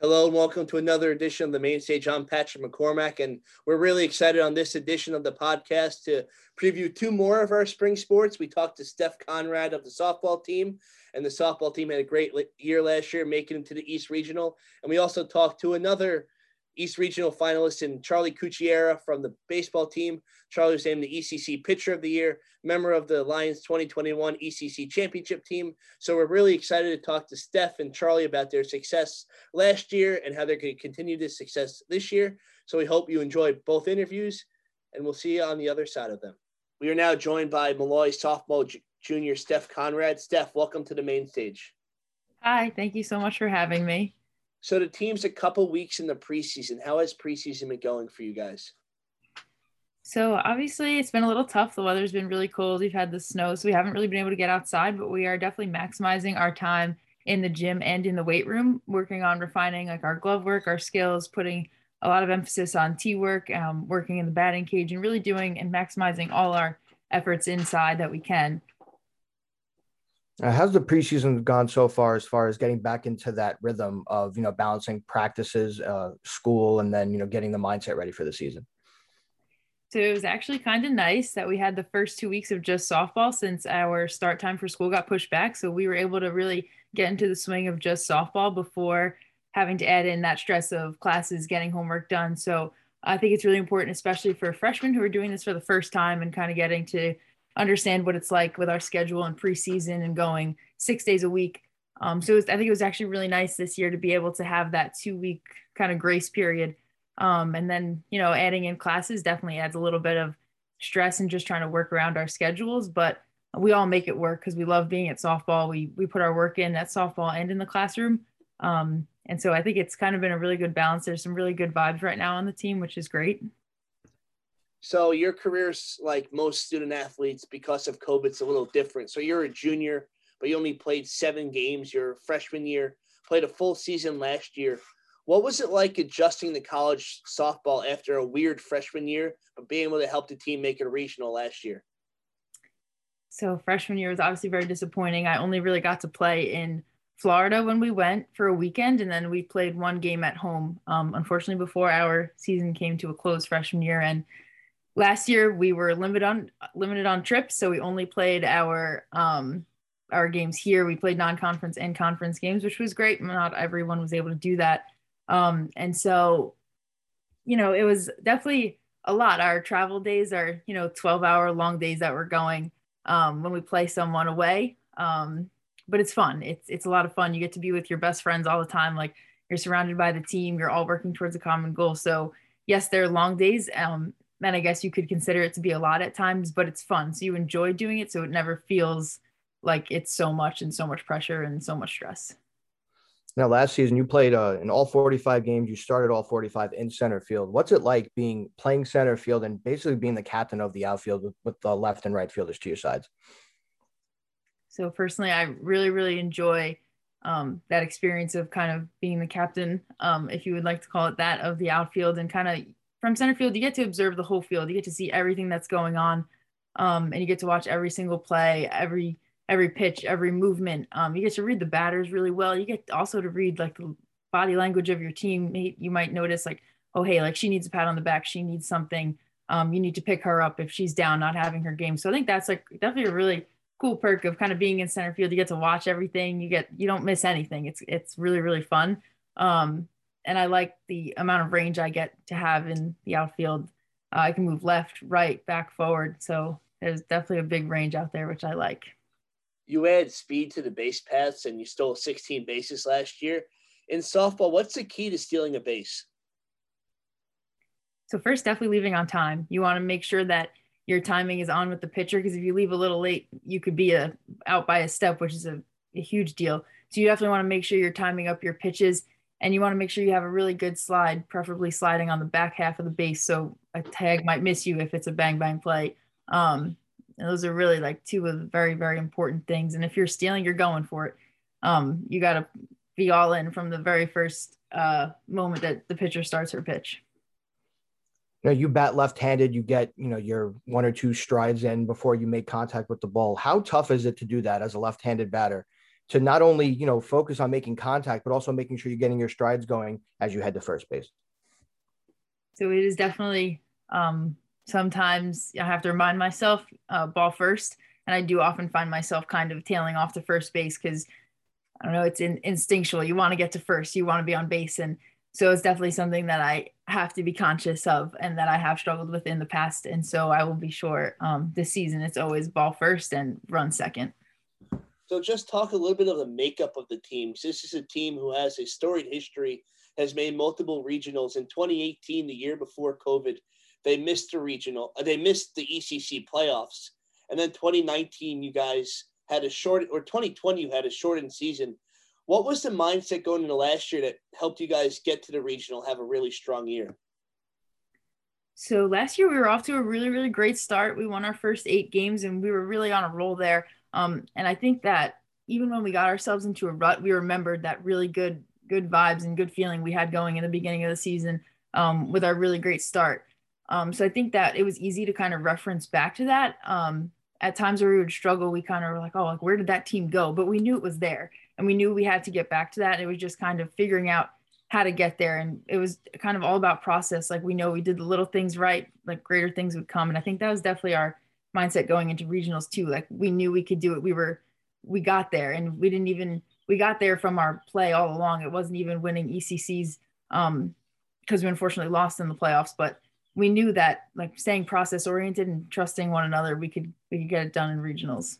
Hello and welcome to another edition of the Mane Stage. I'm Patrick McCormack, and we're really excited on this edition of the podcast to preview two more of our spring sports. We talked to Steph Conrade of the softball team, and the softball team had a great year last year, making it to the East Regional. And we also talked to another East Regional finalist in Charlie Cucchiara from the baseball team. Charlie was named the ECC Pitcher of the Year, member of the Lions 2021 ECC Championship team. So we're really excited to talk to Steph and Charlie about their success last year and how they're going to continue this success this year. So we hope you enjoy both interviews, and we'll see you on the other side of them. We are now joined by Molloy sophomore junior Steph Conrade. Steph, welcome to the Mane Stage. Hi, thank you so much for having me. So the team's a couple weeks in the preseason. How has preseason been going for you guys? So obviously it's been a little tough. The weather's been really cold. We've had the snow, so we haven't really been able to get outside, but we are definitely maximizing our time in the gym and in the weight room, working on refining like our glove work, our skills, putting a lot of emphasis on T work, um, working in the batting cage, and really doing and maximizing all our efforts inside that we can. Uh, how's the preseason gone so far as far as getting back into that rhythm of you know balancing practices uh, school and then you know getting the mindset ready for the season? So it was actually kind of nice that we had the first two weeks of just softball since our start time for school got pushed back. So we were able to really get into the swing of just softball before having to add in that stress of classes getting homework done. So i think it's really important especially for freshmen who are doing this for the first time and kind of getting to understand what it's like with our schedule and preseason and going six days a week. Um, so was, I think it was actually really nice this year to be able to have that two week kind of grace period. Um, and then, you know, adding in classes definitely adds a little bit of stress and just trying to work around our schedules. But we all make it work because we love being at softball. We, we put our work in at softball and in the classroom. Um, and so I think it's kind of been a really good balance. There's some really good vibes right now on the team, which is great. So your career's like most student athletes because of COVID, it's a little different. So you're a junior, but you only played seven games your freshman year, played a full season last year. What was it like adjusting to college softball after a weird freshman year, but being able to help the team make it regional last year? So freshman year was obviously very disappointing. I only really got to play in Florida when we went for a weekend, and then we played one game at home. Um, unfortunately, before our season came to a close freshman year, and last year we were limited on limited on trips, so we only played our um, our games here. We played non-conference and conference games, which was great. Not everyone was able to do that, um, and so you know it was definitely a lot. Our travel days are you know 12 hour long days that we're going um, when we play someone away. Um, but it's fun. It's it's a lot of fun. You get to be with your best friends all the time. Like you're surrounded by the team. You're all working towards a common goal. So yes, there are long days. Um, then I guess you could consider it to be a lot at times, but it's fun. So you enjoy doing it. So it never feels like it's so much and so much pressure and so much stress. Now, last season you played uh, in all 45 games. You started all 45 in center field. What's it like being playing center field and basically being the captain of the outfield with, with the left and right fielders to your sides? So personally, I really, really enjoy um, that experience of kind of being the captain, um, if you would like to call it that, of the outfield and kind of from center field, you get to observe the whole field. You get to see everything that's going on, um, and you get to watch every single play, every every pitch, every movement. Um, you get to read the batters really well. You get also to read like the body language of your team. You might notice like, oh hey, like she needs a pat on the back. She needs something. Um, you need to pick her up if she's down, not having her game. So I think that's like definitely a really cool perk of kind of being in center field. You get to watch everything. You get you don't miss anything. It's it's really really fun. Um, and I like the amount of range I get to have in the outfield. Uh, I can move left, right, back, forward. So there's definitely a big range out there, which I like. You add speed to the base paths and you stole 16 bases last year. In softball, what's the key to stealing a base? So first, definitely leaving on time. You want to make sure that your timing is on with the pitcher because if you leave a little late, you could be a, out by a step, which is a, a huge deal. So you definitely want to make sure you're timing up your pitches and you want to make sure you have a really good slide, preferably sliding on the back half of the base so a tag might miss you if it's a bang bang play. Um, those are really like two of the very very important things. And if you're stealing, you're going for it. Um, you got to be all in from the very first uh, moment that the pitcher starts her pitch. You know, you bat left-handed, you get you know your one or two strides in before you make contact with the ball. How tough is it to do that as a left-handed batter? To not only you know focus on making contact, but also making sure you're getting your strides going as you head to first base? So it is definitely um, sometimes I have to remind myself uh, ball first, and I do often find myself kind of tailing off to first base because I don't know it's in, instinctual. You want to get to first, you want to be on base, and so it's definitely something that I have to be conscious of and that I have struggled with in the past. And so I will be sure um, this season it's always ball first and run second. So just talk a little bit of the makeup of the team. This is a team who has a storied history, has made multiple regionals. In 2018, the year before COVID, they missed the regional, uh, they missed the ECC playoffs. And then 2019, you guys had a short, or 2020, you had a shortened season. What was the mindset going into last year that helped you guys get to the regional, have a really strong year? So last year we were off to a really, really great start. We won our first eight games and we were really on a roll there. Um, and I think that even when we got ourselves into a rut, we remembered that really good, good vibes and good feeling we had going in the beginning of the season um, with our really great start. Um, so I think that it was easy to kind of reference back to that. Um, at times where we would struggle, we kind of were like, oh, like where did that team go? But we knew it was there, and we knew we had to get back to that. It was just kind of figuring out how to get there, and it was kind of all about process. Like we know we did the little things right, like greater things would come, and I think that was definitely our mindset going into regionals too. Like we knew we could do it. We were we got there and we didn't even we got there from our play all along. It wasn't even winning ECCs um because we unfortunately lost in the playoffs, but we knew that like staying process oriented and trusting one another, we could we could get it done in regionals.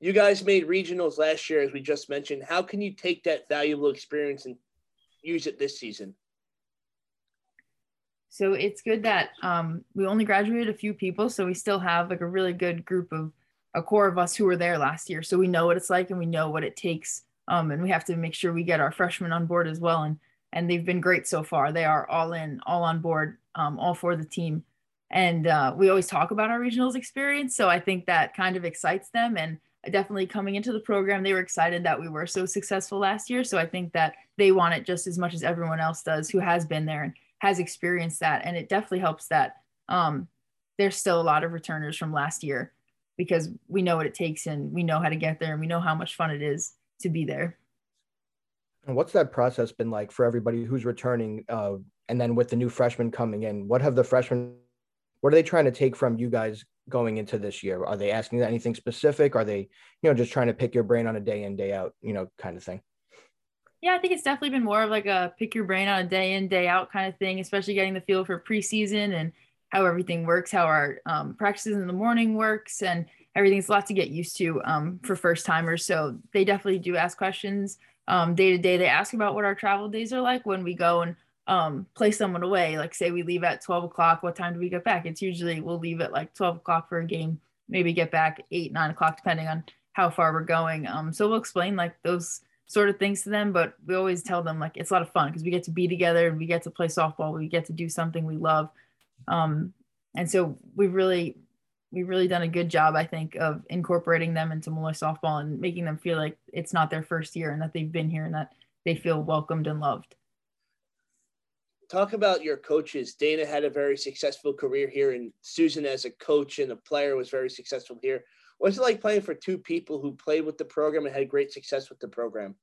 You guys made regionals last year, as we just mentioned. How can you take that valuable experience and use it this season? So it's good that um, we only graduated a few people, so we still have like a really good group of a core of us who were there last year. So we know what it's like and we know what it takes. Um, and we have to make sure we get our freshmen on board as well. And and they've been great so far. They are all in, all on board, um, all for the team. And uh, we always talk about our regionals experience, so I think that kind of excites them. And definitely coming into the program, they were excited that we were so successful last year. So I think that they want it just as much as everyone else does who has been there. And has experienced that and it definitely helps that um, there's still a lot of returners from last year because we know what it takes and we know how to get there and we know how much fun it is to be there and what's that process been like for everybody who's returning uh, and then with the new freshmen coming in what have the freshmen what are they trying to take from you guys going into this year are they asking anything specific are they you know just trying to pick your brain on a day in day out you know kind of thing yeah, I think it's definitely been more of like a pick your brain on a day in, day out kind of thing, especially getting the feel for preseason and how everything works, how our um, practices in the morning works, and everything's a lot to get used to um, for first timers. So they definitely do ask questions um, day to day. They ask about what our travel days are like when we go and um, place someone away. Like say we leave at 12 o'clock, what time do we get back? It's usually we'll leave at like 12 o'clock for a game, maybe get back eight, nine o'clock, depending on how far we're going. Um, so we'll explain like those sort of things to them, but we always tell them like it's a lot of fun because we get to be together and we get to play softball. We get to do something we love. Um, and so we've really, we've really done a good job, I think, of incorporating them into Molloy softball and making them feel like it's not their first year and that they've been here and that they feel welcomed and loved. Talk about your coaches. Dana had a very successful career here, and Susan, as a coach and a player, was very successful here. What's it like playing for two people who played with the program and had great success with the program?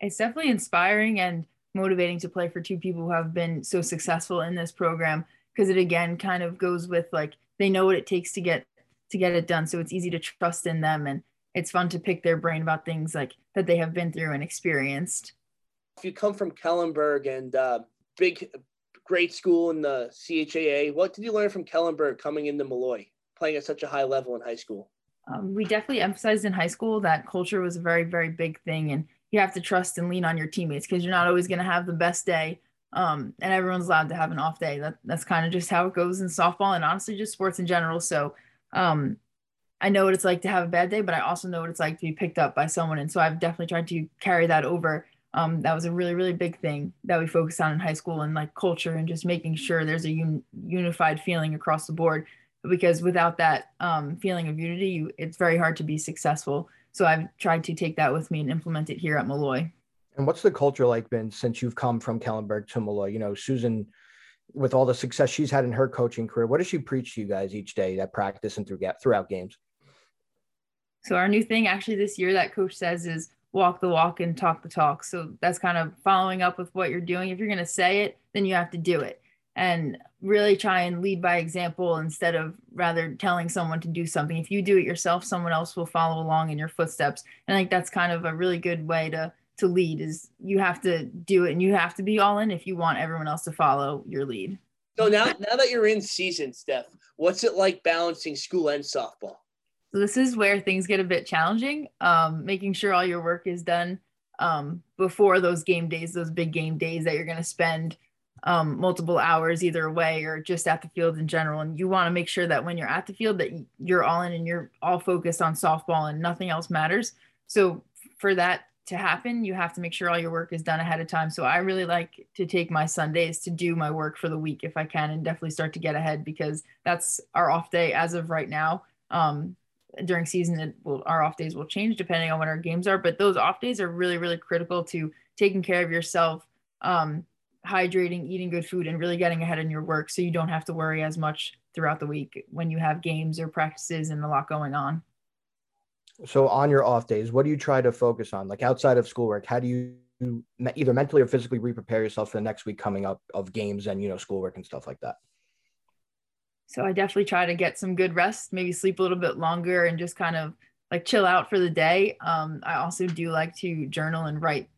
It's definitely inspiring and motivating to play for two people who have been so successful in this program because it again kind of goes with like they know what it takes to get to get it done so it's easy to trust in them and it's fun to pick their brain about things like that they have been through and experienced if you come from kellenberg and uh, big great school in the CHSAA what did you learn from kellenberg coming into molloy playing at such a high level in high school? Um, we definitely emphasized in high school that culture was a very, very big thing. And you have to trust and lean on your teammates because you're not always going to have the best day. Um, and everyone's allowed to have an off day. That, that's kind of just how it goes in softball and honestly just sports in general. So um, I know what it's like to have a bad day, but I also know what it's like to be picked up by someone. And so I've definitely tried to carry that over. Um, that was a really, really big thing that we focused on in high school and like culture and just making sure there's a un- unified feeling across the board because without that um, feeling of unity, you, it's very hard to be successful. So I've tried to take that with me and implement it here at Molloy And what's the culture like been since you've come from Kellenberg to Molloy You know, Susan, with all the success she's had in her coaching career, what does she preach to you guys each day at practice and through, throughout games? So our new thing actually this year that coach says is walk the walk and talk the talk. So that's kind of following up with what you're doing. If you're going to say it, then you have to do it and really try and lead by example instead of rather telling someone to do something. If you do it yourself, someone else will follow along in your footsteps. And I think that's kind of a really good way to to lead is you have to do it and you have to be all in if you want everyone else to follow your lead. So now now that you're in season, Steph, what's it like balancing school and softball? So this is where things get a bit challenging. Um, making sure all your work is done um, before those game days, those big game days that you're going to spend um, multiple hours either away or just at the field in general. And you want to make sure that when you're at the field that you're all in and you're all focused on softball and nothing else matters. So for that to happen, you have to make sure all your work is done ahead of time. So I really like to take my Sundays to do my work for the week if I can and definitely start to get ahead because that's our off day as of right now. Um, during season it will, our off days will change depending on when our games are but those off days are really really critical to taking care of yourself um, hydrating eating good food and really getting ahead in your work so you don't have to worry as much throughout the week when you have games or practices and a lot going on. So on your off days what do you try to focus on? Like outside of schoolwork how do you either mentally or physically re-prepare yourself for the next week coming up of games and you know schoolwork and stuff like that so I definitely try to get some good rest, maybe sleep a little bit longer and just kind of like chill out for the day. Um, I also do like to journal and write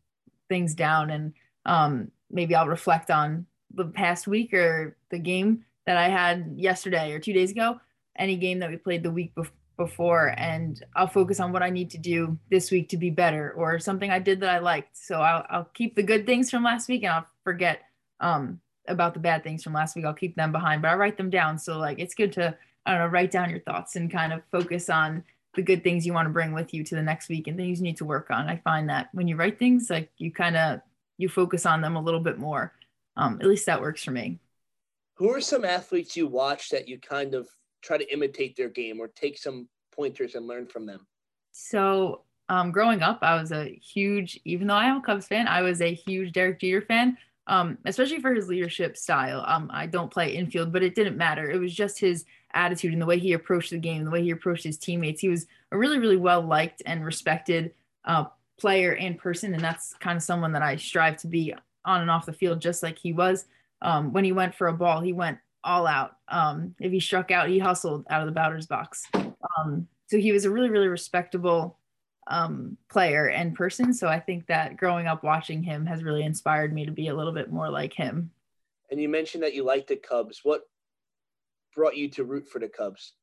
things down and um, maybe I'll reflect on the past week or the game that I had yesterday or two days ago, any game that we played the week bef- before, and I'll focus on what I need to do this week to be better or something I did that I liked. So I'll, I'll keep the good things from last week and I'll forget um, about the bad things from last week. I'll keep them behind, but I write them down. So like it's good to I don't know write down your thoughts and kind of focus on the good things you want to bring with you to the next week and things you need to work on. I find that when you write things, like you kind of you focus on them a little bit more. Um, at least that works for me. Who are some athletes you watch that you kind of try to imitate their game or take some pointers and learn from them? So um, growing up, I was a huge, even though I am a Cubs fan, I was a huge Derek Jeter fan um, especially for his leadership style. Um, I don't play infield, but it didn't matter. It was just his attitude and the way he approached the game, the way he approached his teammates. He was a really, really well liked and respected uh, player and person, and that's kind of someone that I strive to be on and off the field, just like he was. Um, when he went for a ball, he went all out. Um, if he struck out, he hustled out of the batter's box. Um, so he was a really, really respectable um, player and person. So I think that growing up watching him has really inspired me to be a little bit more like him. And you mentioned that you liked the Cubs. What brought you to root for the Cubs?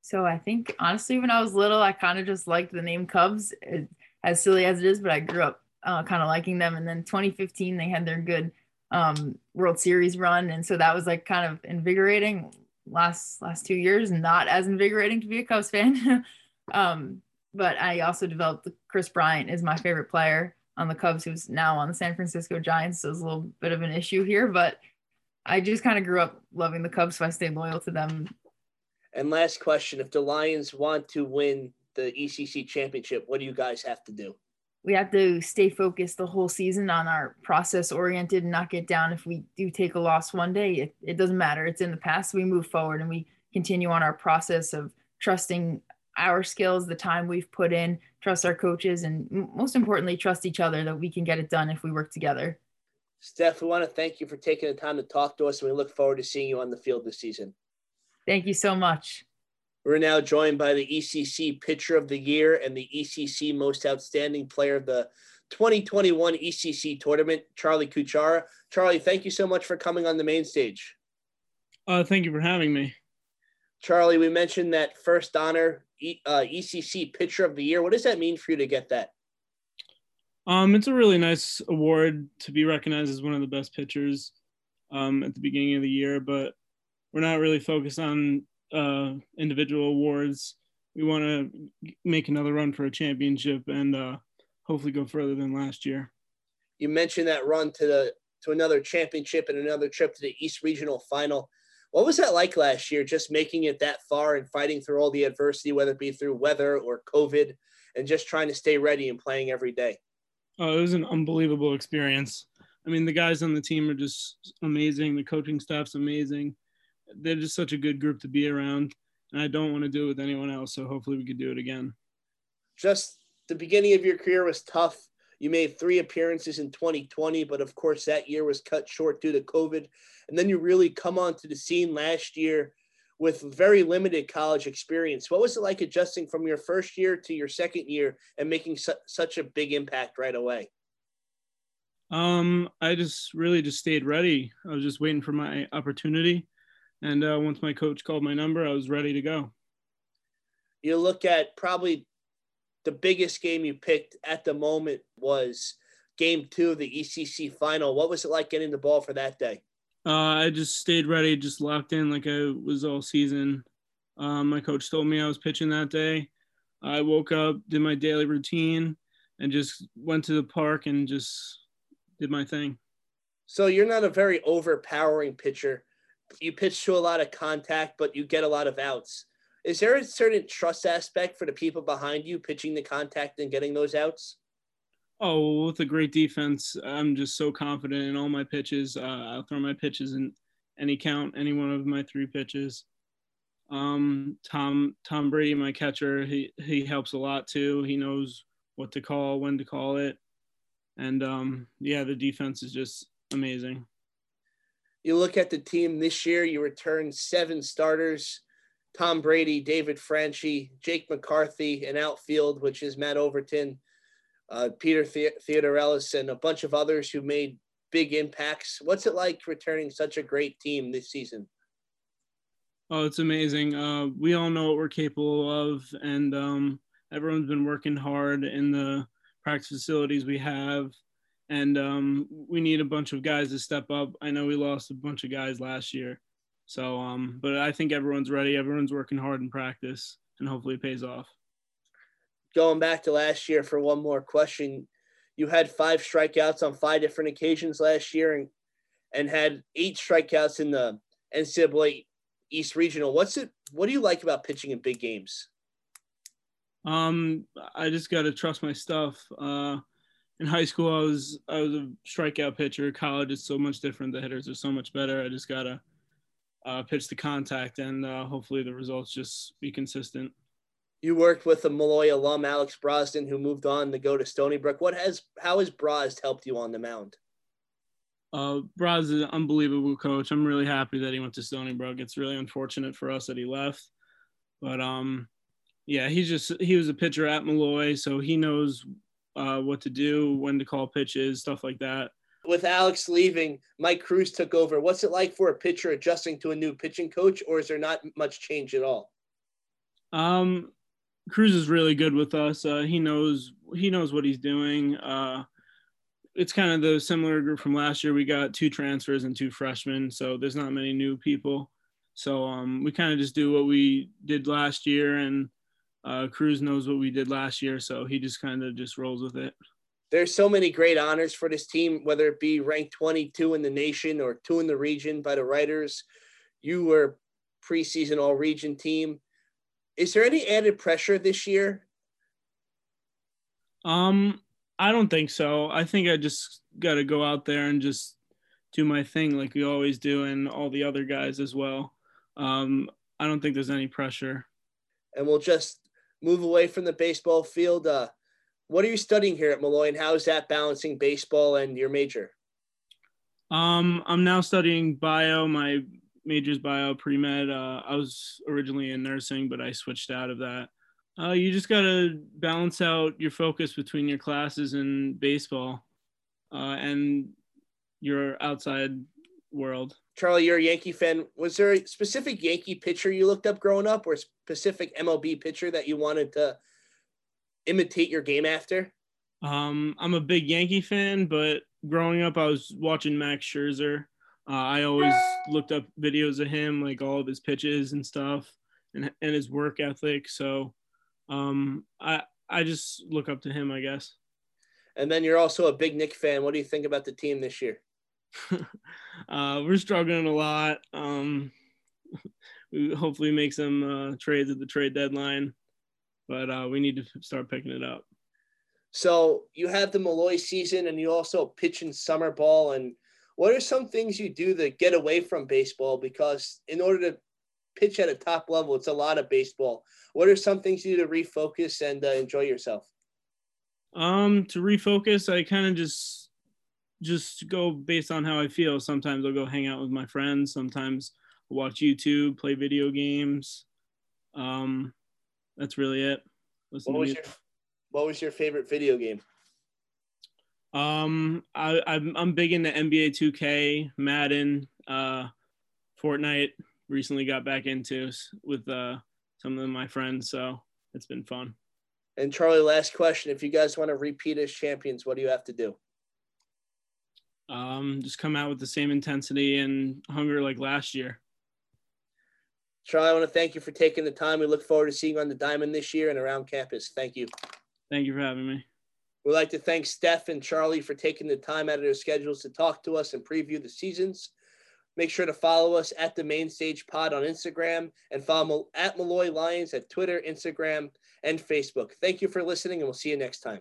So I think honestly, when I was little, I kind of just liked the name Cubs, it, as silly as it is. But I grew up uh, kind of liking them. And then 2015, they had their good um, World Series run, and so that was like kind of invigorating. Last last two years, not as invigorating to be a Cubs fan. um, but I also developed Kris Bryant is my favorite player on the Cubs, who's now on the San Francisco Giants. So it's a little bit of an issue here, but I just kind of grew up loving the Cubs, so I stayed loyal to them. And last question: If the Lions want to win the ECC championship, what do you guys have to do? We have to stay focused the whole season on our process oriented and not get down. If we do take a loss one day, it, it doesn't matter. It's in the past. We move forward and we continue on our process of trusting our skills, the time we've put in, trust our coaches, and most importantly, trust each other that we can get it done if we work together. Steph, we want to thank you for taking the time to talk to us, and we look forward to seeing you on the field this season. Thank you so much. We're now joined by the ECC Pitcher of the Year and the ECC Most Outstanding Player of the 2021 ECC Tournament, Charlie Cucchiara. Charlie, thank you so much for coming on the Mane Stage. Uh, thank you for having me. Charlie, we mentioned that first honor uh, ECC Pitcher of the Year. What does that mean for you to get that? Um, it's a really nice award to be recognized as one of the best pitchers um, at the beginning of the year, but we're not really focused on uh, individual awards. We want to make another run for a championship and uh, hopefully go further than last year. You mentioned that run to the to another championship and another trip to the East Regional Final. What was that like last year, just making it that far and fighting through all the adversity, whether it be through weather or COVID, and just trying to stay ready and playing every day? Oh, it was an unbelievable experience. I mean, the guys on the team are just amazing. The coaching staff's amazing. They're just such a good group to be around. and I don't want to do it with anyone else. So hopefully we could do it again. Just the beginning of your career was tough. You made three appearances in 2020, but of course that year was cut short due to COVID. And then you really come onto the scene last year with very limited college experience. What was it like adjusting from your first year to your second year and making su- such a big impact right away? Um, I just really just stayed ready. I was just waiting for my opportunity, and uh, once my coach called my number, I was ready to go. You look at probably the biggest game you picked at the moment was game two of the ECC final. What was it like getting the ball for that day? Uh, I just stayed ready, just locked in like I was all season. Um, my coach told me I was pitching that day. I woke up, did my daily routine, and just went to the park and just did my thing. So you're not a very overpowering pitcher. You pitch to a lot of contact, but you get a lot of outs. Is there a certain trust aspect for the people behind you pitching the contact and getting those outs? Oh, with a great defense, I'm just so confident in all my pitches. Uh, I'll throw my pitches in any count, any one of my three pitches. Um, Tom Tom Brady, my catcher, he he helps a lot too. He knows what to call, when to call it. And um, yeah, the defense is just amazing. You look at the team this year, you return seven starters Tom Brady, David Franchi, Jake McCarthy, and outfield, which is Matt Overton, uh, Peter the- Theodorellis, and a bunch of others who made big impacts. What's it like returning such a great team this season? Oh, it's amazing. Uh, we all know what we're capable of, and um, everyone's been working hard in the practice facilities we have, and um, we need a bunch of guys to step up. I know we lost a bunch of guys last year, so um, but I think everyone's ready. Everyone's working hard in practice, and hopefully it pays off. Going back to last year for one more question, you had five strikeouts on five different occasions last year, and and had eight strikeouts in the NCAA East Regional. What's it? What do you like about pitching in big games? Um, I just got to trust my stuff. Uh, in high school, I was I was a strikeout pitcher. College is so much different. The hitters are so much better. I just gotta uh, pitch the contact, and uh, hopefully the results just be consistent. You worked with a Molloy alum, Alex Brosden, who moved on to go to Stony Brook. What has how has Bros helped you on the mound? Uh, Bros is an unbelievable coach. I'm really happy that he went to Stony Brook. It's really unfortunate for us that he left, but um, yeah, he's just he was a pitcher at Molloy, so he knows uh, what to do, when to call pitches, stuff like that. With Alex leaving, Mike Cruz took over. What's it like for a pitcher adjusting to a new pitching coach, or is there not much change at all? Um, Cruz is really good with us. Uh, he knows he knows what he's doing. Uh, it's kind of the similar group from last year. We got two transfers and two freshmen, so there's not many new people. So um, we kind of just do what we did last year, and uh, Cruz knows what we did last year, so he just kind of just rolls with it. There's so many great honors for this team, whether it be ranked 22 in the nation or two in the region by the writers. You were preseason all region team. Is there any added pressure this year? Um, I don't think so. I think I just got to go out there and just do my thing like we always do, and all the other guys as well. Um, I don't think there's any pressure. And we'll just move away from the baseball field. Uh, what are you studying here at Molloy and how is that balancing baseball and your major? Um, I'm now studying bio. My major's bio pre med. Uh, I was originally in nursing, but I switched out of that. Uh, you just gotta balance out your focus between your classes and baseball, uh, and your outside world. Charlie, you're a Yankee fan. Was there a specific Yankee pitcher you looked up growing up, or a specific MLB pitcher that you wanted to imitate your game after? Um, I'm a big Yankee fan, but growing up, I was watching Max Scherzer. Uh, I always looked up videos of him, like all of his pitches and stuff, and and his work ethic. So, um, I I just look up to him, I guess. And then you're also a big Knick fan. What do you think about the team this year? uh, we're struggling a lot. Um, we hopefully make some uh, trades at the trade deadline, but uh, we need to start picking it up. So you have the Molloy season, and you also pitch in summer ball. And what are some things you do to get away from baseball? Because in order to pitch at a top level. It's a lot of baseball. What are some things you do to refocus and uh, enjoy yourself? Um, to refocus, I kind of just just go based on how I feel. Sometimes I'll go hang out with my friends. Sometimes I'll watch YouTube, play video games. Um, that's really it. Listen what was your What was your favorite video game? Um, I, I'm I'm big into NBA 2K, Madden, uh, Fortnite. Recently got back into with uh some of my friends, so it's been fun. And Charlie, last question: If you guys want to repeat as champions, what do you have to do? Um, just come out with the same intensity and hunger like last year. Charlie, I want to thank you for taking the time. We look forward to seeing you on the diamond this year and around campus. Thank you. Thank you for having me. We'd like to thank Steph and Charlie for taking the time out of their schedules to talk to us and preview the seasons. Make sure to follow us at the Mane Stage Pod on Instagram and follow at Molloy Lions at Twitter, Instagram, and Facebook. Thank you for listening, and we'll see you next time.